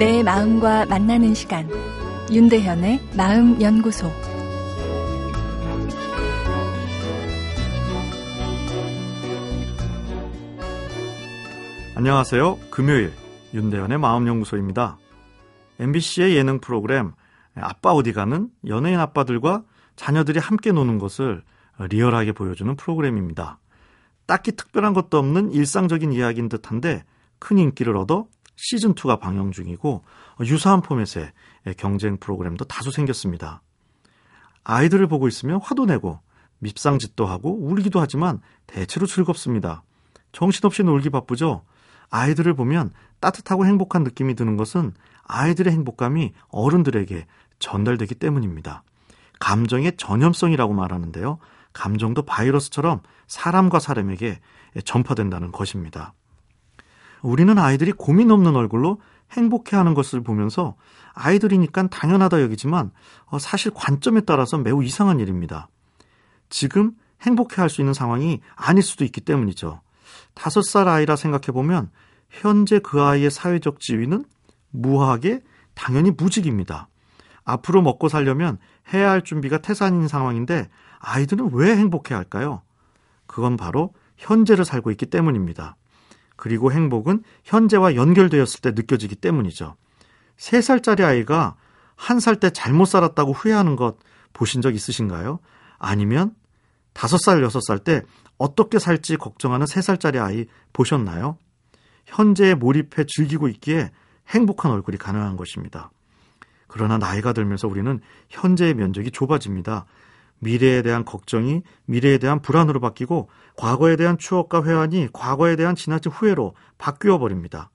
내 마음과 만나는 시간 윤대현의 마음 연구소 안녕하세요. 금요일 윤대현의 마음 연구소입니다. MBC의 예능 프로그램 아빠 어디 가는 연예인 아빠들과 자녀들이 함께 노는 것을 리얼하게 보여주는 프로그램입니다. 딱히 특별한 것도 없는 일상적인 이야기인 듯한데 큰 인기를 얻어 시즌2가 방영 중이고 유사한 포맷의 경쟁 프로그램도 다수 생겼습니다. 아이들을 보고 있으면 화도 내고 밉상짓도 하고 울기도 하지만 대체로 즐겁습니다. 정신없이 놀기 바쁘죠? 아이들을 보면 따뜻하고 행복한 느낌이 드는 것은 아이들의 행복감이 어른들에게 전달되기 때문입니다. 감정의 전염성이라고 말하는데요. 감정도 바이러스처럼 사람과 사람에게 전파된다는 것입니다. 우리는 아이들이 고민 없는 얼굴로 행복해하는 것을 보면서 아이들이니까 당연하다 여기지만 어, 사실 관점에 따라서 매우 이상한 일입니다. 지금 행복해할 수 있는 상황이 아닐 수도 있기 때문이죠. 다섯 살 아이라 생각해 보면 현재 그 아이의 사회적 지위는 무하게 당연히 무직입니다. 앞으로 먹고 살려면 해야 할 준비가 태산인 상황인데 아이들은 왜 행복해 할까요? 그건 바로 현재를 살고 있기 때문입니다. 그리고 행복은 현재와 연결되었을 때 느껴지기 때문이죠. 3살짜리 아이가 한 살 때 잘못 살았다고 후회하는 것 보신 적 있으신가요? 아니면 5살, 6살 때 어떻게 살지 걱정하는 3살짜리 아이 보셨나요? 현재에 몰입해 즐기고 있기에 행복한 얼굴이 가능한 것입니다. 그러나 나이가 들면서 우리는 현재의 면적이 좁아집니다. 미래에 대한 걱정이 미래에 대한 불안으로 바뀌고 과거에 대한 추억과 회한이 과거에 대한 지나친 후회로 바뀌어 버립니다.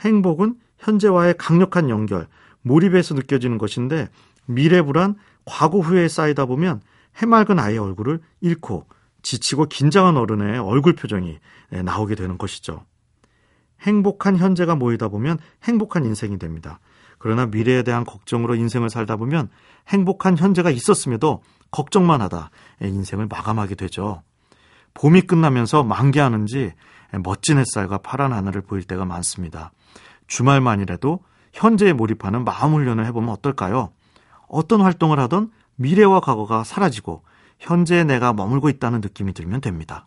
행복은 현재와의 강력한 연결, 몰입에서 느껴지는 것인데 미래 불안, 과거 후회에 쌓이다 보면 해맑은 아이의 얼굴을 잃고 지치고 긴장한 어른의 얼굴 표정이 나오게 되는 것이죠. 행복한 현재가 모이다 보면 행복한 인생이 됩니다. 그러나 미래에 대한 걱정으로 인생을 살다 보면 행복한 현재가 있었음에도 걱정만 하다 인생을 마감하게 되죠. 봄이 끝나면서 만개하는지 멋진 햇살과 파란 하늘을 보일 때가 많습니다. 주말만이라도 현재에 몰입하는 마음 훈련을 해보면 어떨까요? 어떤 활동을 하던 미래와 과거가 사라지고 현재에 내가 머물고 있다는 느낌이 들면 됩니다.